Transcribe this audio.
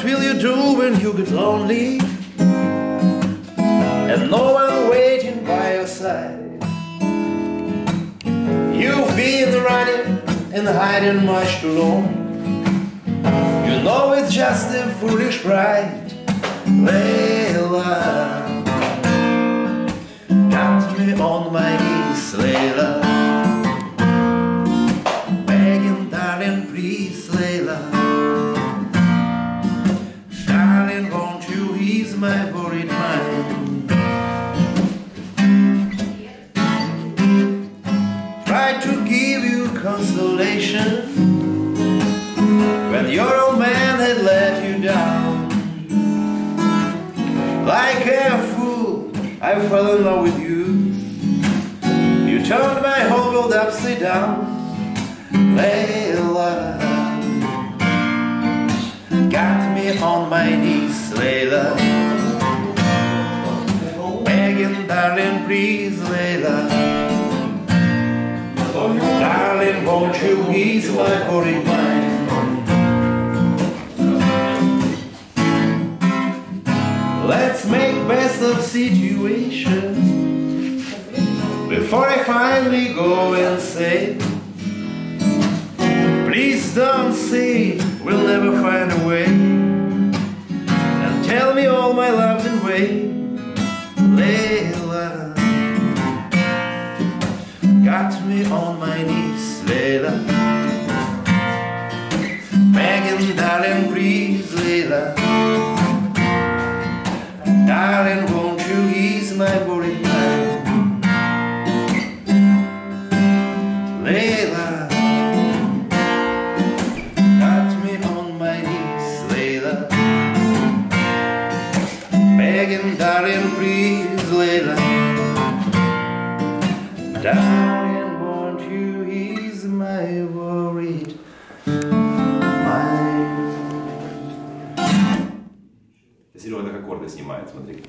What will you do when you get lonely? And no one waiting by your side. You've been running and hiding much too long. You know it's just a foolish pride, Layla. Uh, consolation when your old man had let you down. Like a fool, I fell in love with you. You turned my whole world upside down, Layla. Got me on my knees, Layla. Begging, darling, please, Layla. Won't you ease my worried mind? Let's make best of situation Before I finally go and say Please don't say we'll never find a way. And tell me all my love's in way. Layla. Got me on my knees, Layla Begging, darling, please, Layla Darling, won't you ease my worried mind? Layla Got me on my knees, Layla Begging, darling, please, снимает, смотри.